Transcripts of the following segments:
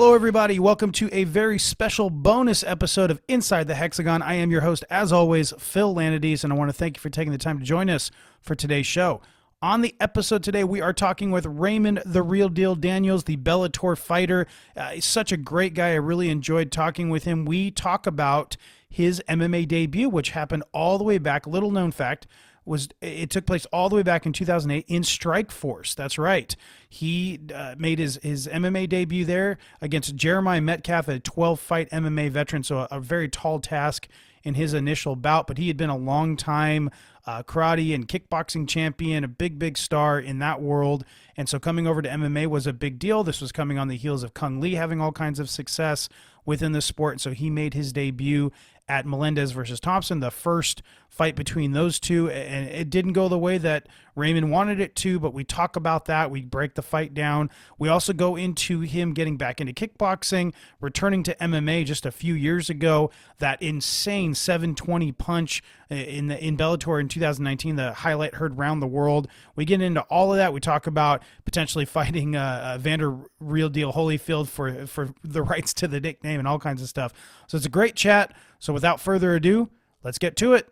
Hello, everybody. Welcome to a very special bonus episode of Inside the Hexagon. I am your host, as always, Phil Lanides, and I want to thank you for taking the time to join us for today's show. On the episode today, we are talking with Raymond the Real Deal Daniels, the Bellator fighter. Uh, he's such a great guy. I really enjoyed talking with him. We talk about his MMA debut, which happened all the way back, little known fact, was it took place all the way back in 2008 in Strikeforce. That's right. He uh, made his his MMA debut there against Jeremiah Metcalf, a 12 fight MMA veteran, so a, a, very tall task in his initial bout. But he had been a long time uh, karate and kickboxing champion, a big big star in that world, and so coming over to MMA was a big deal. This was coming on the heels of Cung Le having all kinds of success within the sport, and so he made his debut at Melendez versus Thompson, the first fight between those two. And it didn't go the way that Raymond wanted it to, but we talk about that. We break the fight down. We also go into him getting back into kickboxing, returning to MMA just a few years ago. That insane 720 punch in the in Bellator in 2019, the highlight heard round the world. We get into all of that. We talk about potentially fighting uh, uh, Evander Real Deal Holyfield for for the rights to the nickname and all kinds of stuff. So it's a great chat. So without further ado, let's get to it.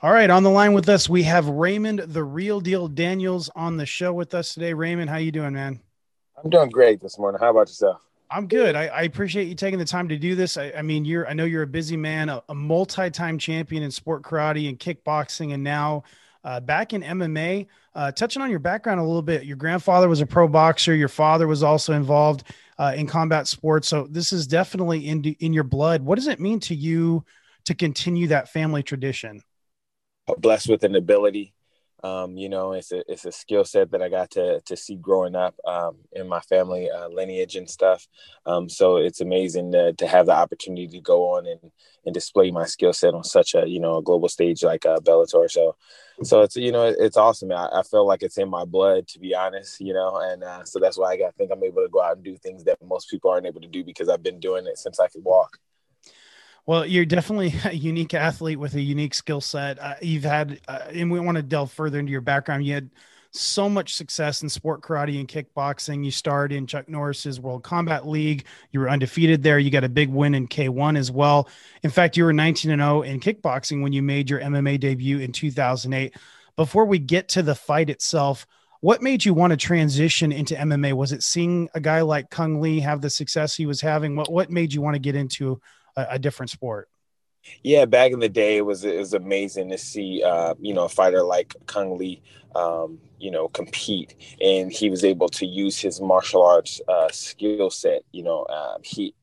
All right, on the line with us, we have Raymond, the real deal Daniels, on the show with us today. Raymond, how you doing, man? I'm doing great this morning. How about yourself? I'm good. I, I appreciate you taking the time to do this. I, I mean, you're I know you're a busy man, a, a, multi-time champion in sport karate and kickboxing, and now uh, back in MMA. Uh, touching on your background a little bit, your grandfather was a pro boxer. Your father was also involved uh, in combat sports. So this is definitely in in your blood. What does it mean to you to continue that family tradition? Blessed with an ability um, you know, it's a it's a skill set that I got to to see growing up um, in my family uh, lineage and stuff. Um, so it's amazing to, to have the opportunity to go on and, and display my skill set on such a you know a global stage like uh, Bellator. So so it's you know it's awesome. I, I, feel like it's in my blood to be honest. You know, and uh, so that's why I, I think I'm able to go out and do things that most people aren't able to do because I've been doing it since I could walk. Well, you're definitely a unique athlete with a unique skill set. Uh, you've had, uh, and we want to delve further into your background. You had so much success in sport karate and kickboxing. You starred in Chuck Norris's World Combat League. You were undefeated there. You got a big win in K1 as well. In fact, you were 19 and 0 in kickboxing when you made your MMA debut in 2008. Before we get to the fight itself, what made you want to transition into MMA? Was it seeing a guy like Cung Le have the success he was having? What what made you want to get into a, a different sport. Yeah, back in the day, it was it was amazing to see uh, you know a fighter like Cung Le, um, you know, compete, and he was able to use his martial arts uh, skill set. You know, uh, he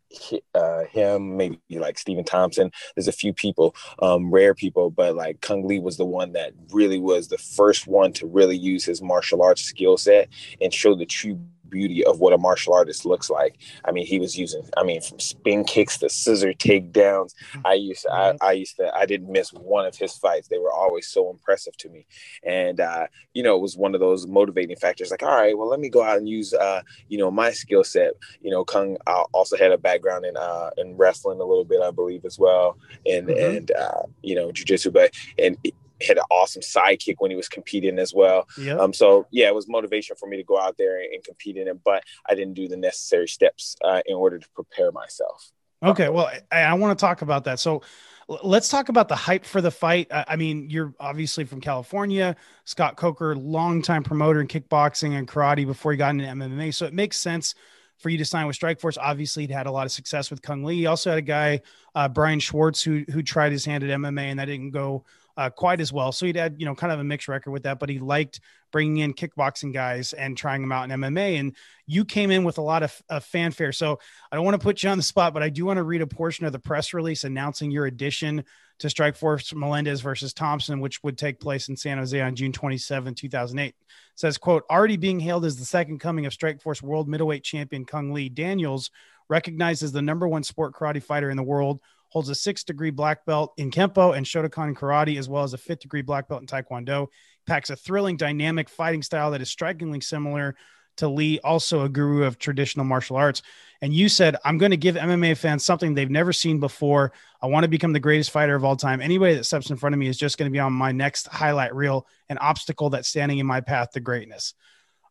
uh, him, maybe like Stephen Thompson. There's a few people, um, rare people, but like Cung Le was the one that really was the first one to really use his martial arts skill set and show the true beauty of what a martial artist looks like. I mean, he was using, I mean, from spin kicks to scissor takedowns. I used to, I, I used to, I didn't miss one of his fights. They were always so impressive to me. And, uh, you know, it was one of those motivating factors like, all right, well, let me go out and use, uh, you know, my skill set. You know, Cung uh, also had a background in, uh, in wrestling a little bit, I believe, as well. And, mm-hmm. and, uh, you know, jujitsu, but, and, had an awesome sidekick when he was competing as well. Yep. Um, so yeah, it was motivation for me to go out there and, and compete in it, but I didn't do the necessary steps uh, in order to prepare myself. Okay, well, I, I want to talk about that. So let's talk about the hype for the fight. I mean, you're obviously from California. Scott Coker, longtime promoter in kickboxing and karate before he got into MMA, so it makes sense for you to sign with Strikeforce. Obviously, he'd had a lot of success with Cung Le. He also had a guy, uh, Brian Schwartz, who who tried his hand at MMA and that didn't go uh, quite as well. So he'd had, you know, kind of a mixed record with that, but he liked bringing in kickboxing guys and trying them out in MMA. And you came in with a lot of, of fanfare. So I don't want to put you on the spot, but I do want to read a portion of the press release announcing your addition to Strikeforce Melendez versus Thompson, which would take place in San Jose on June 27, 2008. It says, quote, already being hailed as the second coming of Strikeforce world middleweight champion Cung Le Daniels, recognized as the number one sport karate fighter in the world, holds a six degree black belt in Kempo and Shotokan karate, as well as a fifth degree black belt in Taekwondo. Packs a thrilling, dynamic fighting style that is strikingly similar to Lee, also a guru of traditional martial arts. And you said, I'm going to give MMA fans something they've never seen before. I want to become the greatest fighter of all time. Anybody that steps in front of me is just going to be on my next highlight reel, an obstacle that's standing in my path to greatness.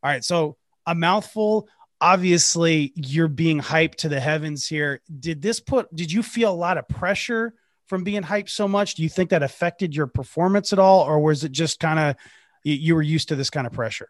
All right. So a mouthful. Obviously, you're being hyped to the heavens here. Did this put? Did you feel a lot of pressure from being hyped so much? Do you think that affected your performance at all, or was it just kind of you, you were used to this kind of pressure?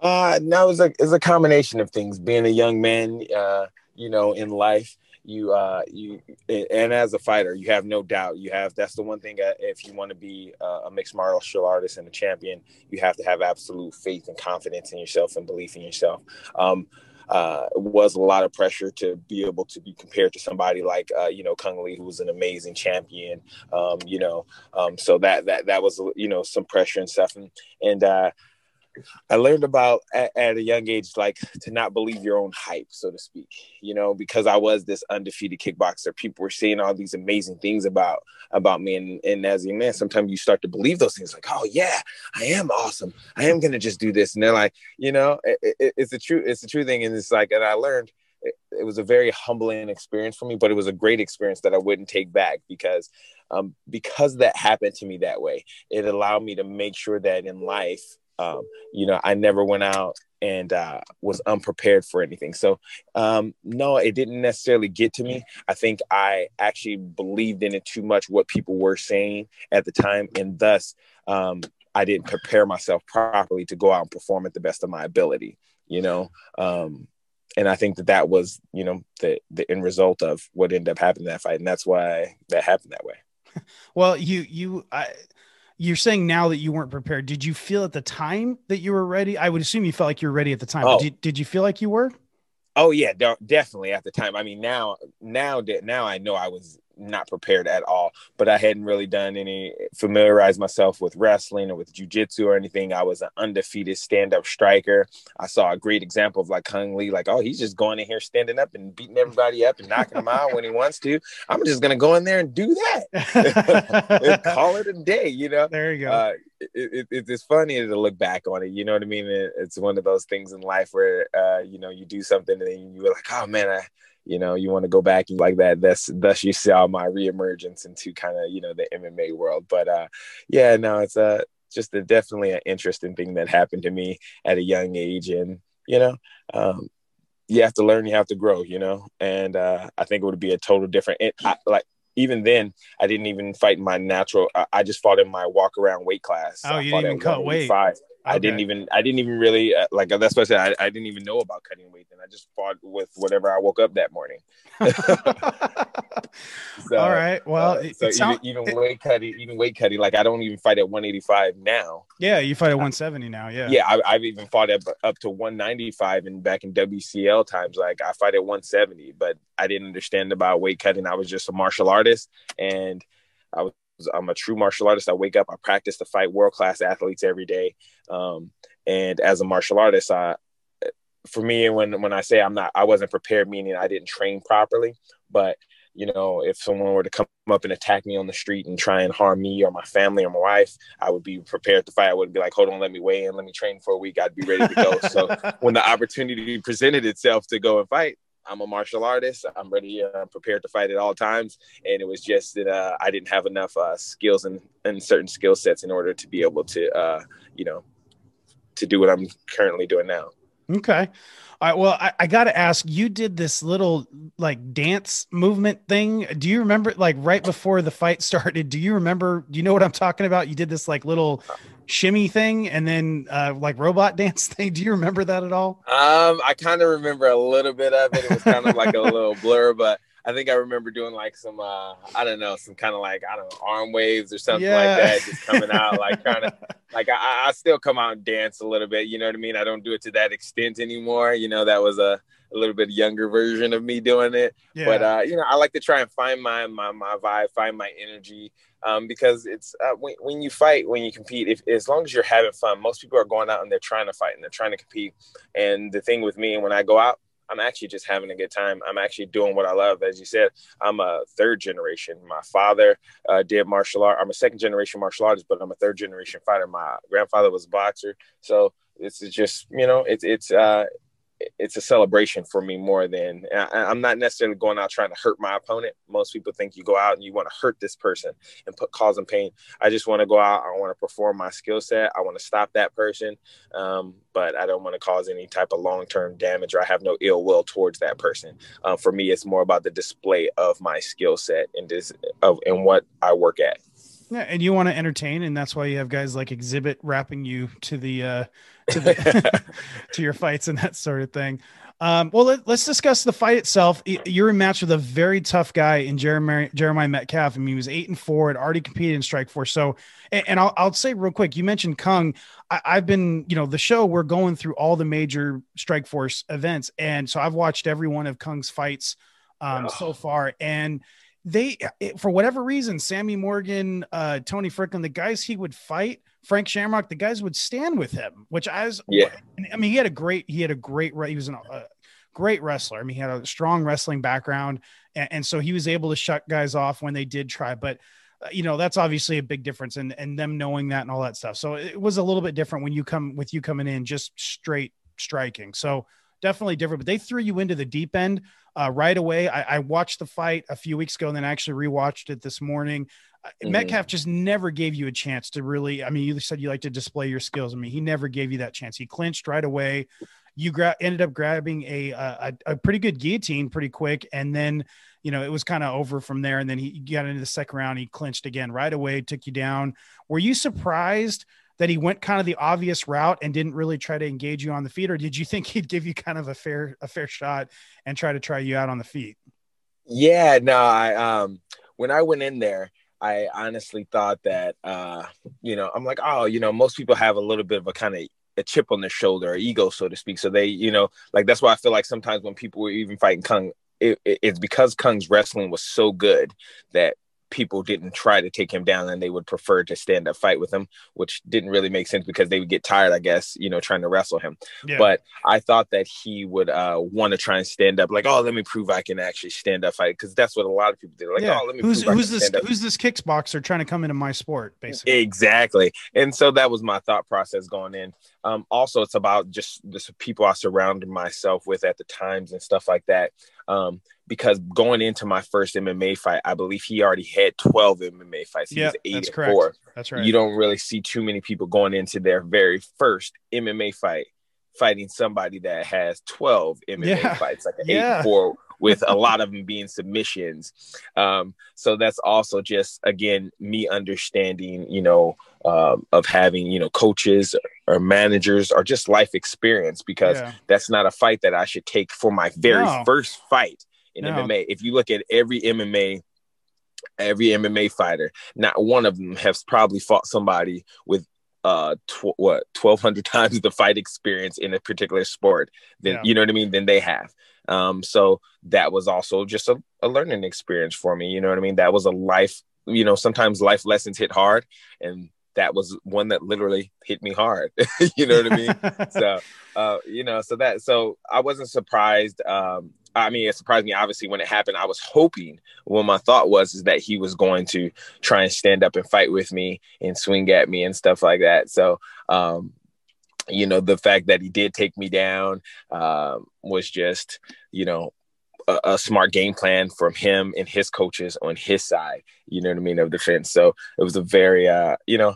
Uh, no, it's a it's a combination of things. Being a young man, uh, you know, in life, you uh you and as a fighter you have no doubt you have that's the one thing uh, if you want to be a mixed martial artist and a champion you have to have absolute faith and confidence in yourself and belief in yourself um uh, was a lot of pressure to be able to be compared to somebody like uh, you know Cung Le, who was an amazing champion. Um, you know, um, so that that that was you know some pressure and stuff, and and uh, I learned about at, at, a young age, like to not believe your own hype, so to speak. You know, because I was this undefeated kickboxer, people were saying all these amazing things about about me, and, and as a man, sometimes you start to believe those things, like, oh yeah, I am awesome. I am gonna just do this, and they're like, you know, it, it, it's a true, it's a true thing, and it's like, and I learned. It, it was a very humbling experience for me, but it was a great experience that I wouldn't take back because um, because that happened to me that way, it allowed me to make sure that in life um, you know, I never went out and uh, was unprepared for anything. So, um, no, it didn't necessarily get to me. I think I actually believed in it too much, what people were saying at the time, and thus um, I didn't prepare myself properly to go out and perform at the best of my ability. You know, um, and I think that that was, you know, the the end result of what ended up happening that fight, and that's why that happened that way. Well, you you I you're saying now that you weren't prepared. Did you feel at the time that you were ready? I would assume you felt like you were ready at the time. Oh. Did, did you feel like you were? Oh yeah, definitely at the time. I mean, now, now, now I know I was not prepared at all. But I hadn't really done any familiarize myself with wrestling or with jujitsu or anything. I was an undefeated stand-up striker. I saw a great example of like Cung Le, like, oh, he's just going in here standing up and beating everybody up and knocking them out when he wants to. I'm just gonna go in there and do that. call it a day, you know. There you go. Uh, it, it, it's funny to look back on it. You know what I mean? It, it's one of those things in life where uh, you know you do something and then you're like, oh man, I you know, you want to go back and like that. That's thus you saw my reemergence into kind of you know the MMA world. But uh, yeah, no, it's a uh, just a, definitely an interesting thing that happened to me at a young age, and you know, um, you have to learn, you have to grow, you know, and uh, I think it would be a total different. It, I, like even then, I didn't even fight my natural. I, I just fought in my walk around weight class. Oh, I you didn't even cut weight. Okay. I didn't even I didn't even really uh, like that's what I said. I, I, didn't even know about cutting weight, and I just fought with whatever I woke up that morning. so, All right. Well, uh, so sound, even, even it, weight cutting, even weight cutting, like I don't even fight at 185 now. Yeah, you fight at 170 now. Yeah. Yeah, I, have even fought at up to 195, and back in WCL times, like I fight at 170, but I didn't understand about weight cutting. I was just a martial artist, and I was I'm a true martial artist. I wake up, I practice to fight world class athletes every day. Um, and as a martial artist, I, for me, when when I say I'm not, I wasn't prepared, meaning I didn't train properly. But you know, if someone were to come up and attack me on the street and try and harm me or my family or my wife, I would be prepared to fight. I wouldn't be like, hold on, let me weigh in, let me train for a week. I'd be ready to go. so when the opportunity presented itself to go and fight, I'm a martial artist. I'm ready, uh, prepared to fight at all times. And it was just that uh, I didn't have enough uh, skills and, and certain skill sets in order to be able to, uh, you know, to do what I'm currently doing now. Okay. All right. Well, I, I got to ask you did this little like dance movement thing. Do you remember like right before the fight started? Do you remember? Do you know what I'm talking about? You did this like little shimmy thing and then uh, like robot dance thing. Do you remember that at all? Um, I kind of remember a little bit of it. It was kind of like a little blur, but I think I remember doing like some, uh, I don't know, some kind of like, I don't know, arm waves or something yeah. like that, just coming out, like kind of like, I, I still come out and dance a little bit. You know what I mean? I don't do it to that extent anymore. You know, that was a, a little bit younger version of me doing it. Yeah. But, uh, you know, I like to try and find my, my, my vibe, find my energy. Um, because it's uh, when, when you fight, when you compete, if as long as you're having fun, most people are going out and they're trying to fight and they're trying to compete. And the thing with me, when I go out, I'm actually just having a good time. I'm actually doing what I love. As you said, I'm a third generation. My father uh, did martial art. I'm a second generation martial artist, but I'm a third generation fighter. My grandfather was a boxer. So it's just, you know, it's, it's, uh, it's a celebration for me more than I, am not necessarily going out trying to hurt my opponent. Most people think you go out and you want to hurt this person and put cause them pain. I just want to go out. I want to perform my skill set. I want to stop that person, um, but I don't want to cause any type of long term damage or I have no ill will towards that person. Uh, for me, it's more about the display of my skill set and this of and what I work at. Yeah, and you want to entertain, and that's why you have guys like Xzibit rapping you to the uh, to the to your fights and that sort of thing. Um, well, let, us discuss the fight itself. You're in match with a very tough guy in Jeremiah, Jeremiah Metcalf. I mean, he was eight and four, had already competed in Strikeforce. So, and, and I'll, I'll say real quick, you mentioned Cung. I, have been, you know, the show, we're going through all the major Strikeforce events. And so I've watched every one of Cung's fights um, oh. so far. And they, for whatever reason, Sammy Morgan, uh, Tony Fryklund, the guys he would fight, Frank Shamrock, the guys would stand with him, which I was, yeah. I mean, he had a great, he had a great, he was a uh, great wrestler. I mean, he had a strong wrestling background. And, and, so he was able to shut guys off when they did try. But, uh, you know, that's obviously a big difference and, and them knowing that and all that stuff. So it was a little bit different when you come with you coming in just straight striking. So definitely different, but they threw you into the deep end uh, right away. I, I, watched the fight a few weeks ago and then I actually rewatched it this morning. Uh, mm-hmm. Metcalf just never gave you a chance to really. I mean, you said you like to display your skills. I mean, he never gave you that chance. He clinched right away. You gra- ended up grabbing a, a a pretty good guillotine pretty quick, and then you know it was kind of over from there. And then he got into the second round. He clinched again right away, took you down. Were you surprised? That he went kind of the obvious route and didn't really try to engage you on the feet or did you think he'd give you kind of a fair a fair shot and try to try you out on the feet yeah no i um when i went in there I honestly thought that, uh, you know, I'm like, oh, you know, most people have a little bit of a kind of a chip on their shoulder, ego, so to speak. So they, you know, like that's why I feel like sometimes when people were even fighting Cung, it, it, it's because Cung's wrestling was so good that people didn't try to take him down and they would prefer to stand up fight with him which didn't really make sense because they would get tired i guess you know trying to wrestle him. Yeah. but i thought that he would uh, want to try and stand up like oh let me prove i can actually stand up fight because that's what a lot of people do. Like yeah. oh let me who's, who's this who's this kickboxer trying to come into my sport basically? Exactly. And so that was my thought process going in. Um, also it's about just the people i surrounded myself with at the times and stuff like that um, because going into my first MMA fight, I believe he already had 12 MMA fights. He yeah, was eight that's correct. four. That's right. You don't really see too many people going into their very first MMA fight fighting somebody that has 12 MMA yeah. fights, like an yeah. eight four with a lot of them being submissions. Um, so that's also just again me understanding, you know, um, of having you know coaches or managers or just life experience because yeah. that's not a fight that I should take for my very no. first fight in no. MMA. If you look at every MMA every MMA fighter, not one of them has probably fought somebody with uh tw- what 1200 times the fight experience in a particular sport then yeah. you know what i mean than they have um so that was also just a, a learning experience for me you know what i mean that was a life you know sometimes life lessons hit hard and that was one that literally hit me hard. you know what I mean? so, uh, you know, so that, so I wasn't surprised. Um, I mean, it surprised me obviously when it happened. I was hoping what my thought was is that he was going to try and stand up and fight with me and swing at me and stuff like that. So, um, you know, the fact that he did take me down um, was just, you know, a, a, smart game plan from him and his coaches on his side, you know what I mean, of defense. So it was a very, uh, you know,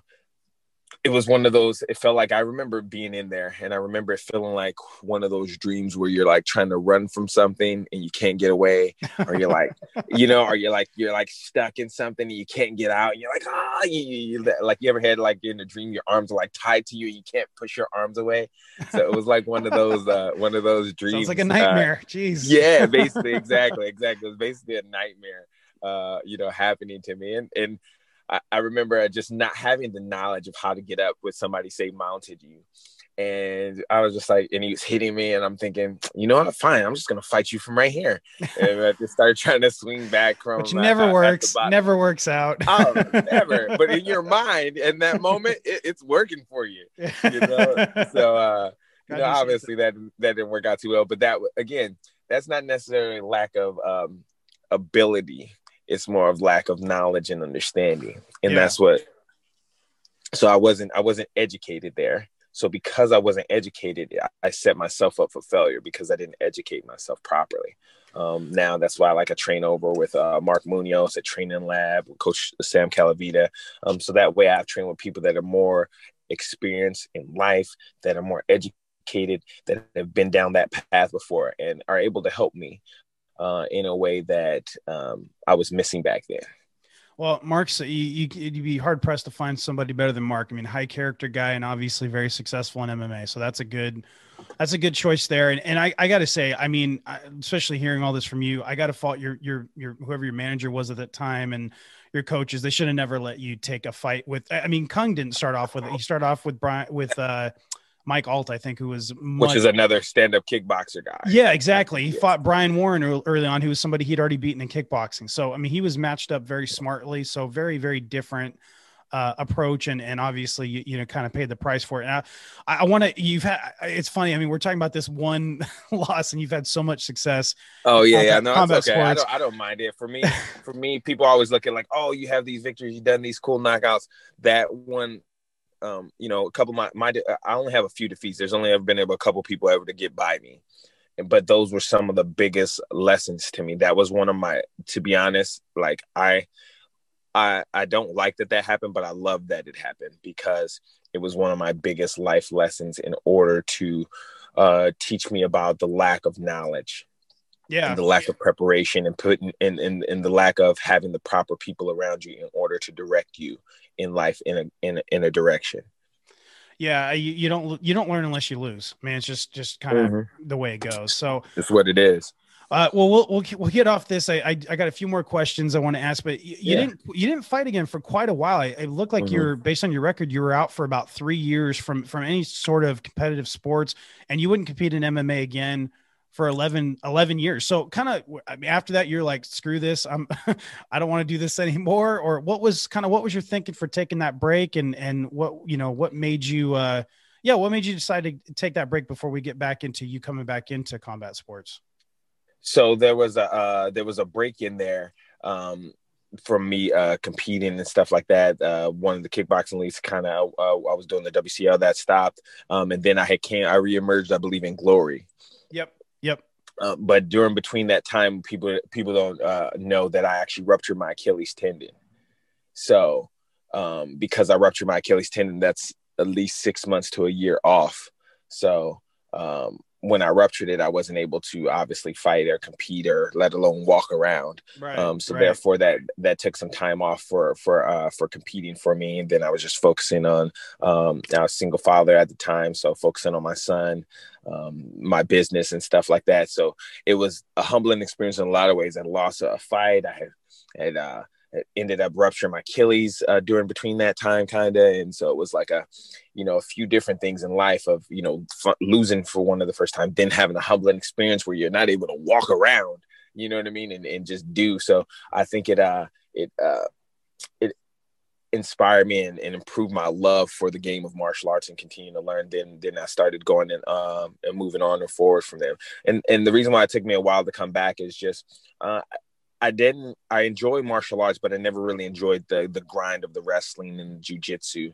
it was one of those it felt like i remember being in there and i remember it feeling like one of those dreams where you're like trying to run from something and you can't get away or you're like you know or you're like you're like stuck in something and you can't get out and you're like ah oh, you, you, like you ever had like in a dream your arms are like tied to you and you can't push your arms away? So it was like one of those uh one of those dreams Sounds like a nightmare uh, jeez. yeah basically exactly exactly. It was basically a nightmare uh you know happening to me and and I, I remember just not having the knowledge of how to get up with somebody say mounted you. And I was just like, and he was hitting me, and I'm thinking, you know what? Fine, I'm just gonna fight you from right here. And I just started trying to swing back from, which never uh, works, never works out. oh, never. But in your mind, in that moment, it, it's working for you. You know. so, uh, you know, obviously that that didn't work out too well. But that again, that's not necessarily lack of um, ability it's more of lack of knowledge and understanding and yeah. that's what so i wasn't i wasn't educated there So because I wasn't educated, I set myself up for failure because I didn't educate myself properly. Um, now that's why I like a train over with uh, Mark Munoz at Training Lab, with Coach Sam Calavitta. Um, so that way I've trained with people that are more experienced in life, that are more educated, that have been down that path before and are able to help me uh, in a way that um, I was missing back then. Well, Mark's you, you would be hard pressed to find somebody better than Mark. I mean, high character guy and obviously very successful in MMA. So that's a good that's a good choice there. And and I, I got to say, I mean, especially hearing all this from you, I got to fault your your your whoever your manager was at that time and your coaches. They should have never let you take a fight with. I mean, Cung didn't start off with it. He started off with Brian with uh Mike Alt, I think, who was much, which is another stand-up kickboxer guy. Yeah, exactly. He yeah. fought Brian Warren early on, who was somebody he'd already beaten in kickboxing. So I mean, he was matched up very smartly. So very, very different uh, approach, and and obviously you, you know kind of paid the price for it. And I, I want to. You've had. It's funny. I mean, we're talking about this one loss, and you've had so much success. Oh yeah, yeah. No, it's okay. I don't, I don't mind it. For me, for me, people always look at like, oh, you have these victories, you've done these cool knockouts. That one um, you know, a couple of my my I only have a few defeats. There's only ever been able a couple people ever to get by me, but those were some of the biggest lessons to me. That was one of my, to be honest, like I, I I don't like that that happened, but I love that it happened because it was one of my biggest life lessons in order to uh, teach me about the lack of knowledge yeah the lack of preparation and putting in, in in the lack of having the proper people around you in order to direct you in life in a in a, in a direction yeah you, you don't you don't learn unless you lose I mean it's just just kind of mm-hmm. the way it goes so it's what it is uh, well, we'll we'll we'll get off this. I, I, I got a few more questions I want to ask, but you, you yeah. didn't you didn't fight again for quite a while. It, looked like mm-hmm. you're based on your record, you were out for about three years from from any sort of competitive sports, and you wouldn't compete in MMA again for 11, 11 years. So kind of I mean, after that, you're like, screw this. I'm, I don't want to do this anymore. Or what was kind of, what was your thinking for taking that break and, and what, you know, what made you, uh, yeah, what made you decide to take that break before we get back into you coming back into combat sports? So there was a, uh, there was a break in there. Um, from me uh, competing and stuff like that. Uh, one of the kickboxing leagues, kind of, uh, I was doing the WCL that stopped, um, and then I had came, I reemerged, I believe, in Glory. Uh, but during between that time, people people don't uh, know that I actually ruptured my Achilles tendon. So um, because I ruptured my Achilles tendon, that's at least six months to a year off. So um, when I ruptured it, I wasn't able to obviously fight or compete or let alone walk around. Right, um, so right. therefore, that that took some time off for for uh, for competing for me. And then I was just focusing on. Um, I was single father at the time, so focusing on my son, um, my business, and stuff like that. So it was a humbling experience in a lot of ways. I lost a fight. I had, had uh, ended up rupturing my Achilles uh, during between that time, kind of, and so it was like a, you know, a few different things in life of you know f- losing for one of the first time, then having a humbling experience where you're not able to walk around, you know what I mean, and, and just do. So I think it uh it uh it inspired me and, and improved my love for the game of martial arts and continue to learn then then i started going and um and moving on and forward from there. and and the reason why it took me a while to come back is just uh I didn't. I enjoy martial arts, but I never really enjoyed the the grind of the wrestling and jujitsu.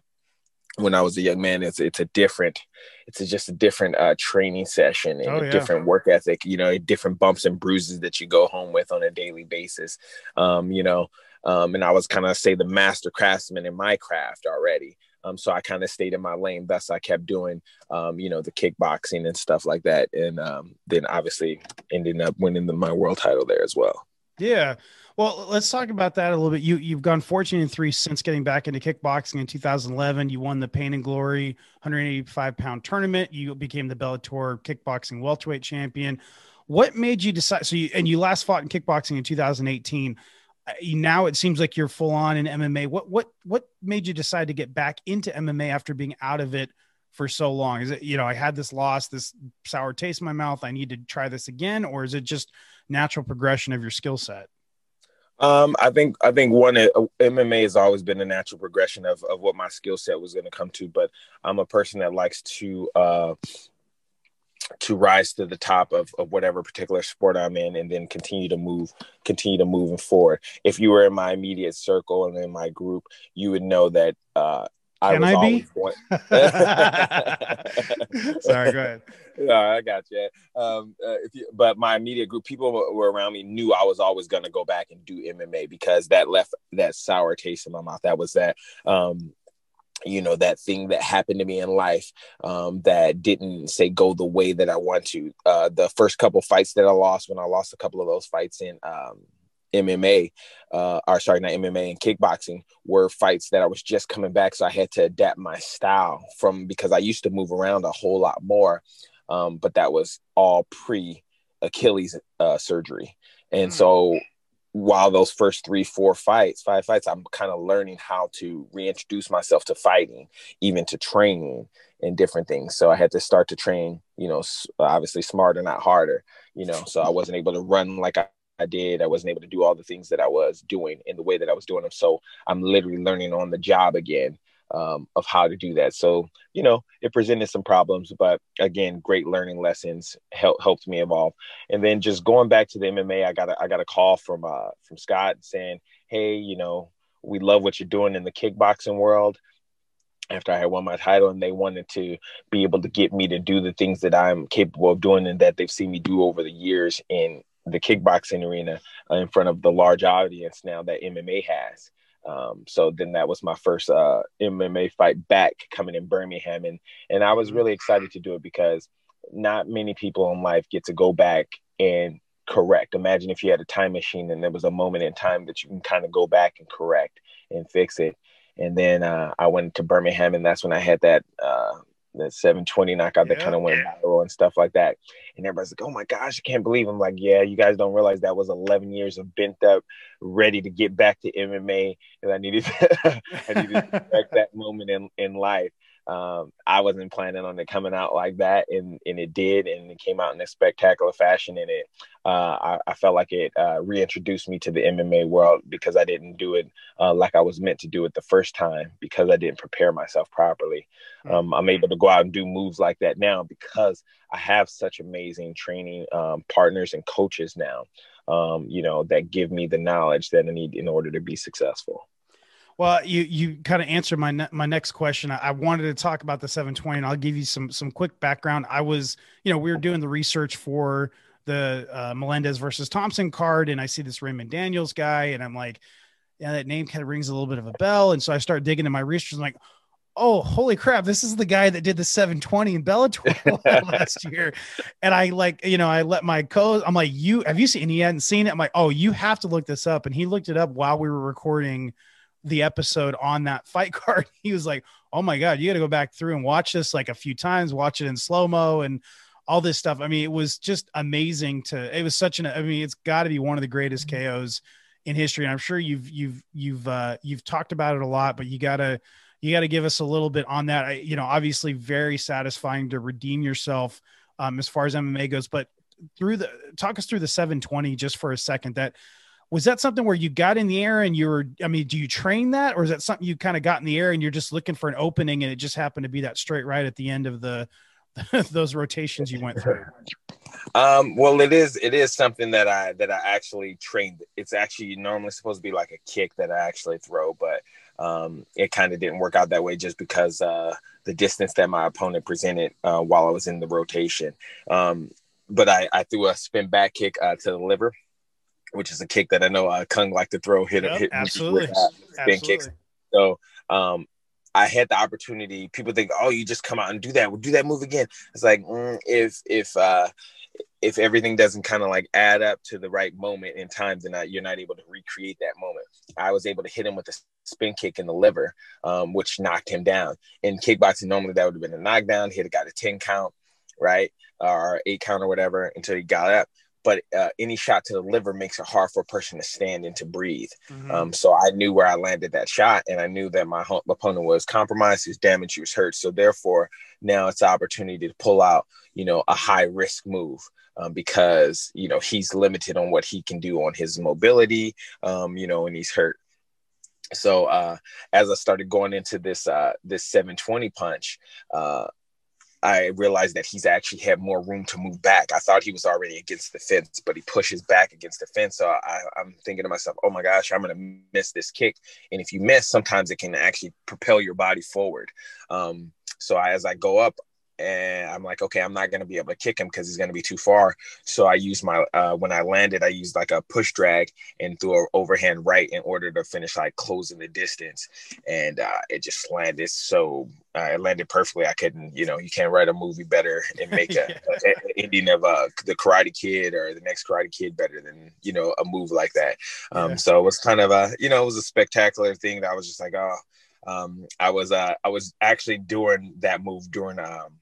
When I was a young man, it's it's a different, it's a, just a different uh, training session and oh, a yeah. different work ethic. You know, different bumps and bruises that you go home with on a daily basis. Um, you know, um, and I was kind of say the master craftsman in my craft already. Um, so I kind of stayed in my lane. Thus, I kept doing, um, you know, the kickboxing and stuff like that, and um, then obviously ending up winning the, my world title there as well. Yeah. Well, let's talk about that a little bit. You you've gone 14 and 3 since getting back into kickboxing in 2011. You won the Pain and Glory 185 pound tournament. You became the Bellator kickboxing welterweight champion. What made you decide so you and you last fought in kickboxing in 2018. Uh, now it seems like you're full on in MMA. What what what made you decide to get back into MMA after being out of it for so long? Is it, you know, I had this loss, this sour taste in my mouth. I need to try this again, or is it just natural progression of your skill set? Um, I think I think one uh, MMA has always been a natural progression of of what my skill set was going to come to, but I'm a person that likes to uh, to rise to the top of, of whatever particular sport I'm in and then continue to move, continue to moving forward. If you were in my immediate circle and in my group, you would know that uh, I Can I be? Sorry, go ahead. No, I got you. Um, uh, if you, but my immediate group, people were around me, knew I was always going to go back and do MMA because that left that sour taste in my mouth. That was that, um, you know, that thing that happened to me in life um, that didn't say go the way that I want to. Uh, the first couple fights that I lost, when I lost a couple of those fights in um, MMA, uh, or sorry, not MMA and kickboxing were fights that I was just coming back. So I had to adapt my style from because I used to move around a whole lot more. Um, but that was all pre Achilles uh, surgery. And mm. so while those first three, four fights, five fights, I'm kind of learning how to reintroduce myself to fighting, even to training and different things. So I had to start to train, you know, obviously smarter, not harder, you know, so I wasn't able to run like I I did. I wasn't able to do all the things that I was doing in the way that I was doing them. So I'm literally learning on the job again um, of how to do that. So you know, it presented some problems, but again, great learning lessons helped helped me evolve. And then just going back to the MMA, I got a, I got a call from uh, from Scott saying, "Hey, you know, we love what you're doing in the kickboxing world." After I had won my title, and they wanted to be able to get me to do the things that I'm capable of doing and that they've seen me do over the years in the kickboxing arena uh, in front of the large audience now that MMA has. Um, so then that was my first uh, MMA fight back coming in Birmingham, and and I was really excited to do it because not many people in life get to go back and correct. Imagine if you had a time machine and there was a moment in time that you can kind of go back and correct and fix it. And then uh, I went to Birmingham, and that's when I had that uh, the 720 knockout yeah. that kind of went viral and stuff like that. And everybody's like, "Oh my gosh, I can't believe!" I'm like, "Yeah, you guys don't realize that was 11 years of bent up, ready to get back to MMA, and I needed, I needed to back that moment in in life." Um, I wasn't planning on it coming out like that, and and it did, and it came out in a spectacular fashion. And it, uh, I, I, felt like it uh, reintroduced me to the MMA world because I didn't do it uh, like I was meant to do it the first time because I didn't prepare myself properly. Hmm. Um, I'm able to go out and do moves like that now because I have such amazing training um, partners and coaches now. Um, you know that give me the knowledge that I need in order to be successful. Well, you you kind of answered my ne- my next question. I, I, wanted to talk about the 720, and I'll give you some some quick background. I was, you know, we were doing the research for the uh, Melendez versus Thompson card, and I see this Raymond Daniels guy, and I'm like, yeah, that name kind of rings a little bit of a bell. And so I start digging in my research. I'm like, oh, holy crap, this is the guy that did the 720 in Bellator last year. And I like, you know, I let my co, I'm like, you have you seen? And he hadn't seen it. I'm like, oh, you have to look this up. And he looked it up while we were recording the episode on that fight card, he was like, "Oh my god, you got to go back through and watch this like a few times, watch it in slow mo and all this stuff." I mean, it was just amazing to. It was such an. I mean, it's got to be one of the greatest mm-hmm. KOs in history. And I'm sure you've you've you've uh, you've talked about it a lot, but you gotta you got to give us a little bit on that. I, you know, obviously, very satisfying to redeem yourself um, as far as MMA goes, but through the talk us through the 720 just for a second. That was that something where you got in the air and you were i mean do you train that or is that something you kind of got in the air and you're just looking for an opening and it just happened to be that straight right at the end of the those rotations you went through? Um, well it is it is something that i that i actually trained. It's actually normally supposed to be like a kick that i actually throw but um, it kind of didn't work out that way just because uh, the distance that my opponent presented uh, while i was in the rotation. Um, but I, I threw a spin back kick uh, to the liver which is a kick that I know uh, Cung like to throw, hit, yep, hit absolutely, with, uh, spin kicks. So um, I had the opportunity. People think, oh, you just come out and do that. We'll do that move again. It's like mm, if if uh, if everything doesn't kind of like add up to the right moment in time, then you're not able to recreate that moment. I was able to hit him with a spin kick in the liver, um, which knocked him down. In kickboxing, normally that would have been a knockdown. He'd have got a 10 count, right? Or eight count or whatever until he got up but uh, any shot to the liver makes it hard for a person to stand and to breathe. Mm-hmm. Um, so I knew where I landed that shot, and I knew that my opponent was compromised, he was damaged, he was hurt. So therefore, now it's an opportunity to pull out, you know, a high risk move. Um, because you know he's limited on what he can do on his mobility, um, you know, and he's hurt. So uh, as I started going into this uh, this 720 punch, uh, I realized that he's actually had more room to move back. I thought he was already against the fence, but he pushes back against the fence. So I, am thinking to myself, oh my gosh, I'm going to miss this kick. And if you miss, sometimes it can actually propel your body forward. Um, so I, as I go up, and I'm like, okay, I'm not going to be able to kick him because he's going to be too far. So I used my uh, when I landed, I used like a push drag and threw an overhand right in order to finish like closing the distance, and uh, it just landed so uh, it landed perfectly. I couldn't, you know, you can't write a movie better and make a, yeah. a, a ending of uh, the Karate Kid or the next Karate Kid better than you know a move like that. Um, yeah. So it was kind of a, you know, it was a spectacular thing that I was just like, oh. Um, I was uh, I was actually doing that move during um,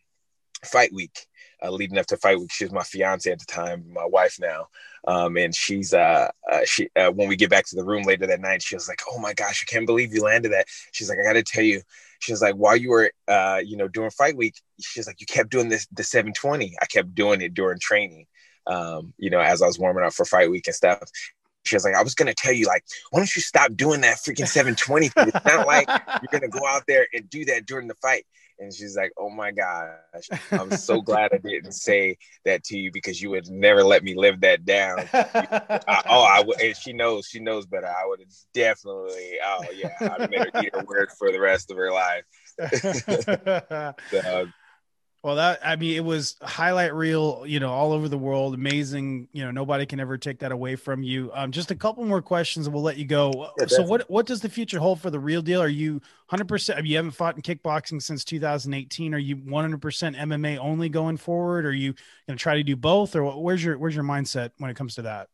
fight week, uh, leading up to fight week. She was my fiance at the time, my wife now. Um, and she's uh, uh she uh, when we get back to the room later that night, she was like, "Oh my gosh, I can't believe you landed that." She's like, "I got to tell you." She's like, "While you were uh, you know, doing fight week, she's like, you kept doing this the 720. I kept doing it during training." Um, you know, as I was warming up for fight week and stuff she was like, I was gonna tell you, like, why don't you stop doing that freaking 720? It's not like you're gonna go out there and do that during the fight. And she's like, Oh my gosh, I'm so glad I didn't say that to you because you would never let me live that down. I, oh, I would, and she knows, she knows better. I would have definitely, oh yeah, I'd made her eat her word for the rest of her life. so, well, that I mean, it was highlight reel, you know, all over the world. Amazing, you know, nobody can ever take that away from you. Um, just a couple more questions, and we'll let you go. Yeah, so, what what does the future hold for the real deal? Are you 100? percent You haven't fought in kickboxing since 2018. Are you 100 percent MMA only going forward? Are you going to try to do both, or where's your where's your mindset when it comes to that?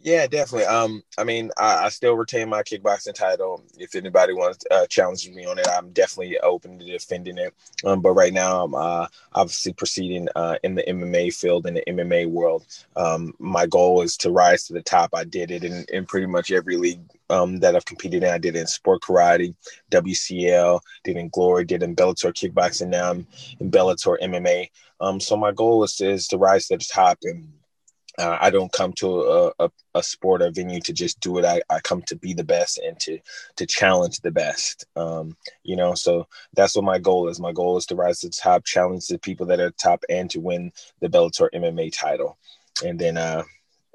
Yeah, definitely. Um, I mean, I, I, still retain my kickboxing title. If anybody wants to uh, challenge me on it, I'm definitely open to defending it. Um, but right now, I'm uh, obviously proceeding uh, in the MMA field, in the MMA world. Um, my goal is to rise to the top. I did it in, in pretty much every league um, that I've competed in. I did it in sport karate, WCL, did in Glory, did in Bellator kickboxing. Now I'm in Bellator MMA. Um, so my goal is to, is to rise to the top and uh, I don't come to a, a, a, sport or venue to just do it. I, I come to be the best and to to challenge the best. Um, you know, so that's what my goal is. My goal is to rise to the top, challenge the people that are top, and to win the Bellator MMA title. And then uh,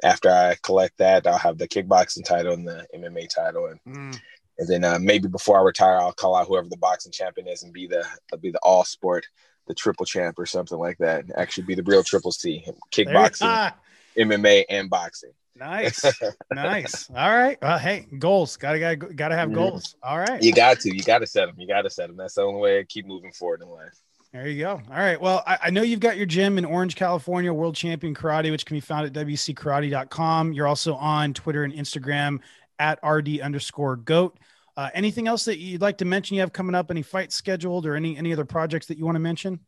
after I collect that, I'll have the kickboxing title and the MMA title, and mm. and then uh, maybe before I retire, I'll call out whoever the boxing champion is and be the be the all sport the triple champ or something like that. Actually, be the real triple C kickboxing. MMA and boxing. Nice, nice. All right. Well, hey, goals. Gotta gotta gotta have mm-hmm. goals. All right. You got to. You got to set them. You got to set them. That's the only way to keep moving forward in life. There you go. All right. Well, I, I, know you've got your gym in Orange, California, World Champion Karate, which can be found at wckarate.com. You're also on Twitter and Instagram at rd underscore goat. Uh, anything else that you'd like to mention you have coming up? Any fights scheduled or any any other projects that you want to mention?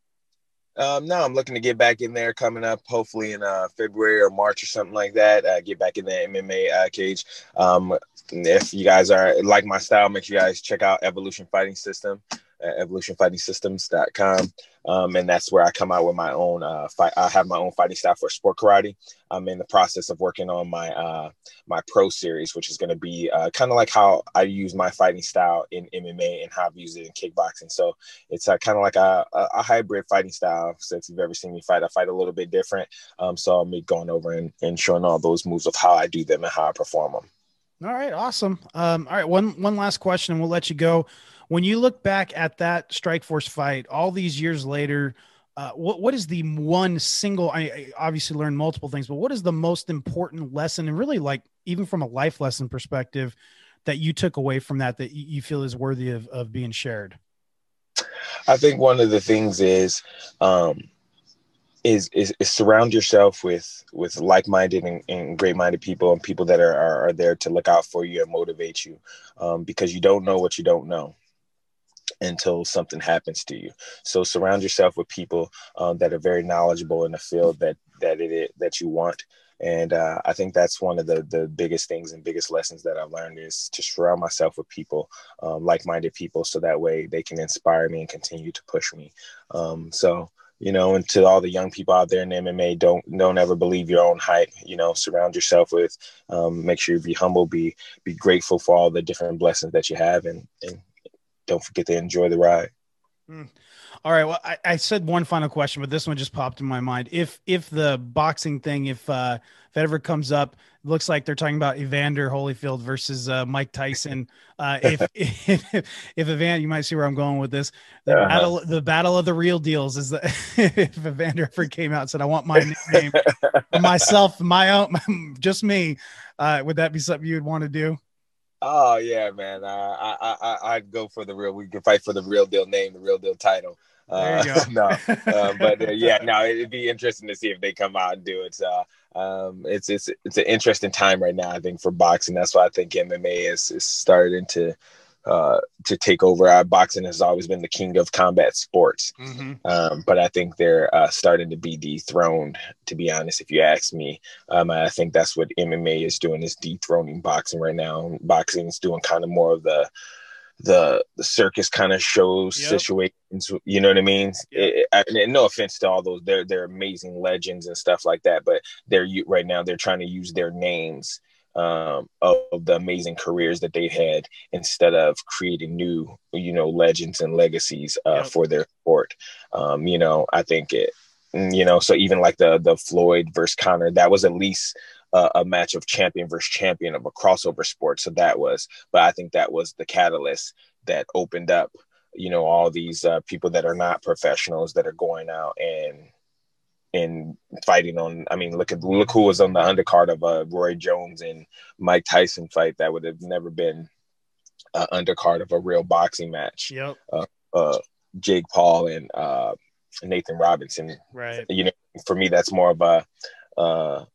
Um, no, I'm looking to get back in there coming up, hopefully in uh, February or March or something like that. Uh, get back in the MMA uh, cage. Um, if you guys are like my style, make sure you guys check out Evolution Fighting System evolutionfightingsystems.com. Um, and that's where I come out with my own uh, fight. I have my own fighting style for sport karate. I'm in the process of working on my uh, my pro series, which is going to be uh, kind of like how I use my fighting style in MMA and how I've used it in kickboxing. So it's uh, kind of like a, a, hybrid fighting style. Since you've ever seen me fight, I fight a little bit different. Um, so I'll be going over and, and showing all those moves of how I do them and how I perform them. All right, awesome. Um, all right, one one last question, and we'll let you go when you look back at that Strikeforce fight all these years later, uh, what what is the one single? I, I, obviously learned multiple things, but what is the most important lesson, and really like even from a life lesson perspective, that you took away from that that you feel is worthy of of being shared? I think one of the things is um, is, is, is surround yourself with with like-minded and, and great-minded people and people that are, are, are there to look out for you and motivate you um, because you don't know what you don't know until something happens to you. So surround yourself with people um, that are very knowledgeable in the field that that it that you want. And uh, I think that's one of the the biggest things and biggest lessons that I've learned is to surround myself with people, um, like-minded people, so that way they can inspire me and continue to push me. Um, so you know, and to all the young people out there in MMA, don't don't ever believe your own hype. You know, surround yourself with, um, make sure you be humble, be be grateful for all the different blessings that you have, and and don't forget to enjoy the ride. Mm. All right. Well, I, I, said one final question, but this one just popped in my mind. If if the boxing thing, if uh, if it ever comes up, looks like they're talking about Evander Holyfield versus uh, Mike Tyson. Uh, if, if if if Evander, you might see where I'm going with this. The uh-huh. battle, the battle of the real deals is that if Evander ever came out and said, "I want my nickname myself, my own, just me," uh, would that be something you would want to do? Oh yeah, man. Uh, I I I'd go for the real. We can fight for the real deal name, the real deal title. Uh, no, uh, but uh, yeah, no, it'd be interesting to see if they come out and do it. um, it's it's it's an interesting time right now. I think for boxing. That's why I think MMA is is starting to uh, to take over. Uh, boxing has always been the king of combat sports, mm-hmm. um, but I think they're uh, starting to be dethroned. To be honest, if you ask me, um, I think that's what MMA is doing is dethroning boxing right now. Boxing is doing kind of more of the the the circus kind of shows yep. situations. You know what I mean? It, and no offense to all those, they're they're amazing legends and stuff like that, but they're right now they're trying to use their names um, of the amazing careers that they had instead of creating new, you know, legends and legacies uh, yep. for their sport. Um, you know, I think it, mm, you know, so even like the the Floyd versus Conor, that was at least uh, a match of champion versus champion of a crossover sport. So that was, but I think that was the catalyst that opened up, you know, all these uh, people that are not professionals that are going out and and fighting on. I mean, look at look who was on the undercard of a uh, Roy Jones and Mike Tyson fight. That would have never been an undercard of a real boxing match. Yep. Uh, uh, Jake Paul and uh, Nathan Robinson. Right. You know, for me, that's more of a uh,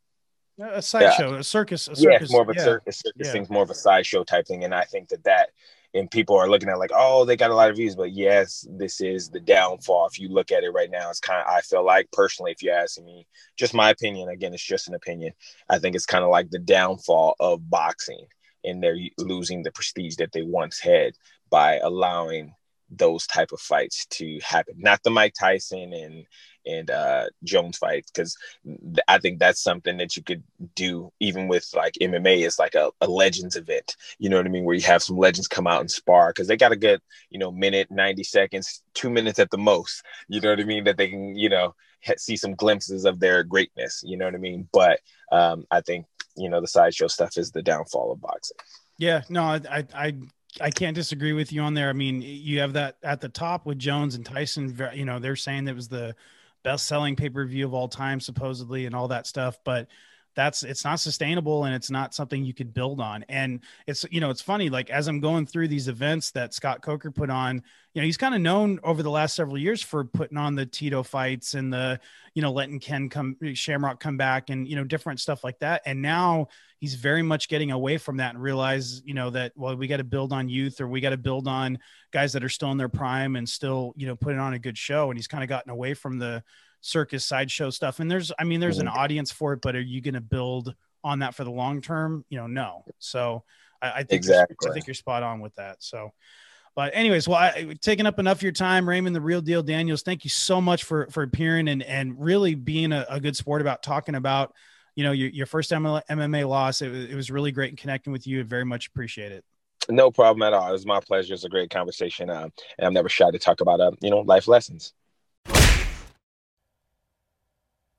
a sideshow, yeah. a circus. A circus. Yeah, more of a yeah. circus. Circus yeah. thing's more of a sideshow type thing, and I think that that and people are looking at like, oh, they got a lot of views, but yes, this is the downfall. If you look at it right now, it's kind of I feel like personally, if you're asking me, just my opinion. Again, it's just an opinion. I think it's kind of like the downfall of boxing, and they're losing the prestige that they once had by allowing those type of fights to happen. Not the Mike Tyson and and uh, Jones fight because I think that's something that you could do even with like MMA is like a, a, legends event. You know what I mean? Where you have some legends come out and spar because they got a good you know minute, ninety seconds, two minutes at the most. You know what I mean? That they can you know see some glimpses of their greatness. You know what I mean? But um, I think you know the sideshow stuff is the downfall of boxing. Yeah, no, I, I I can't disagree with you on there. I mean, you have that at the top with Jones and Tyson. You know, they're saying that was the best selling pay per view of all time, supposedly, and all that stuff. But that's it's not sustainable and it's not something you could build on. And it's you know it's funny like as I'm going through these events that Scott Coker put on, you know he's kind of known over the last several years for putting on the Tito fights and the you know letting Ken come Shamrock come back and you know different stuff like that. And now he's very much getting away from that and realize you know that well we got to build on youth or we got to build on guys that are still in their prime and still you know putting on a good show. And he's kind of gotten away from the circus sideshow stuff. And there's, I mean, there's an mm-hmm. audience for it, but are you going to build on that for the long term? You know, no. So I, I think exactly. I think you're spot on with that. So, but anyways, well, I, taking up enough of your time, Raymond, the real deal, Daniels. Thank you so much for for appearing and and really being a, a good sport about talking about, you know, your, your first MMA loss. It, it was really great connecting with you. I very much appreciate it. No problem at all. It was my pleasure. It's a great conversation, uh, and I'm never shy to talk about, uh, you know, life lessons.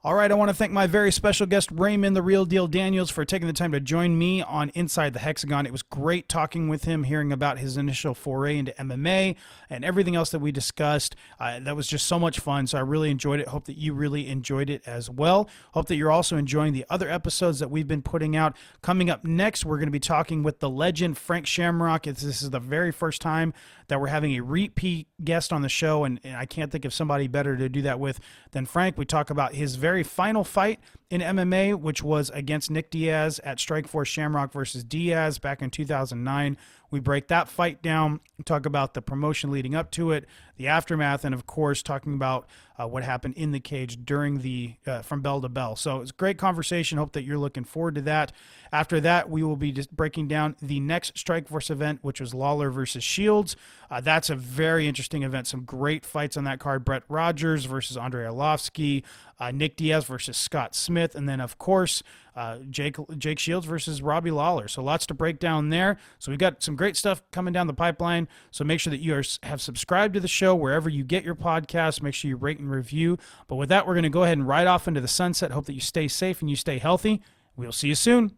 All right, I want to thank my very special guest, Raymond the Real Deal Daniels, for taking the time to join me on Inside the Hexagon. It was great talking with him, hearing about his initial foray into MMA and everything else that we discussed. Uh, that was just so much fun, so I really enjoyed it. Hope that you really enjoyed it as well. Hope that you're also enjoying the other episodes that we've been putting out. Coming up next, we're going to be talking with the legend Frank Shamrock. This is the very first time that we're having a repeat guest on the show, and, and I can't think of somebody better to do that with than Frank. We talk about his very final fight in MMA, which was against Nick Diaz at Strikeforce Shamrock versus Diaz back in 2009. We break that fight down, talk about the promotion leading up to it, the aftermath, and of course, talking about uh, what happened in the cage during the uh, from bell to bell. So it's a great conversation. Hope that you're looking forward to that. After that, we will be just breaking down the next Strikeforce event, which was Lawler versus Shields. Uh, that's a very interesting event. Some great fights on that card. Brett Rogers versus Andrei Arlovski, uh, Nick Diaz versus Scott Smith. Smith, and then of course uh, Jake Jake Shields versus Robbie Lawler. So lots to break down there. So we've got some great stuff coming down the pipeline. So make sure that you are have subscribed to the show wherever you get your podcast. Make sure you rate and review. But with that, we're going to go ahead and ride off into the sunset. Hope that you stay safe and you stay healthy. We'll see you soon.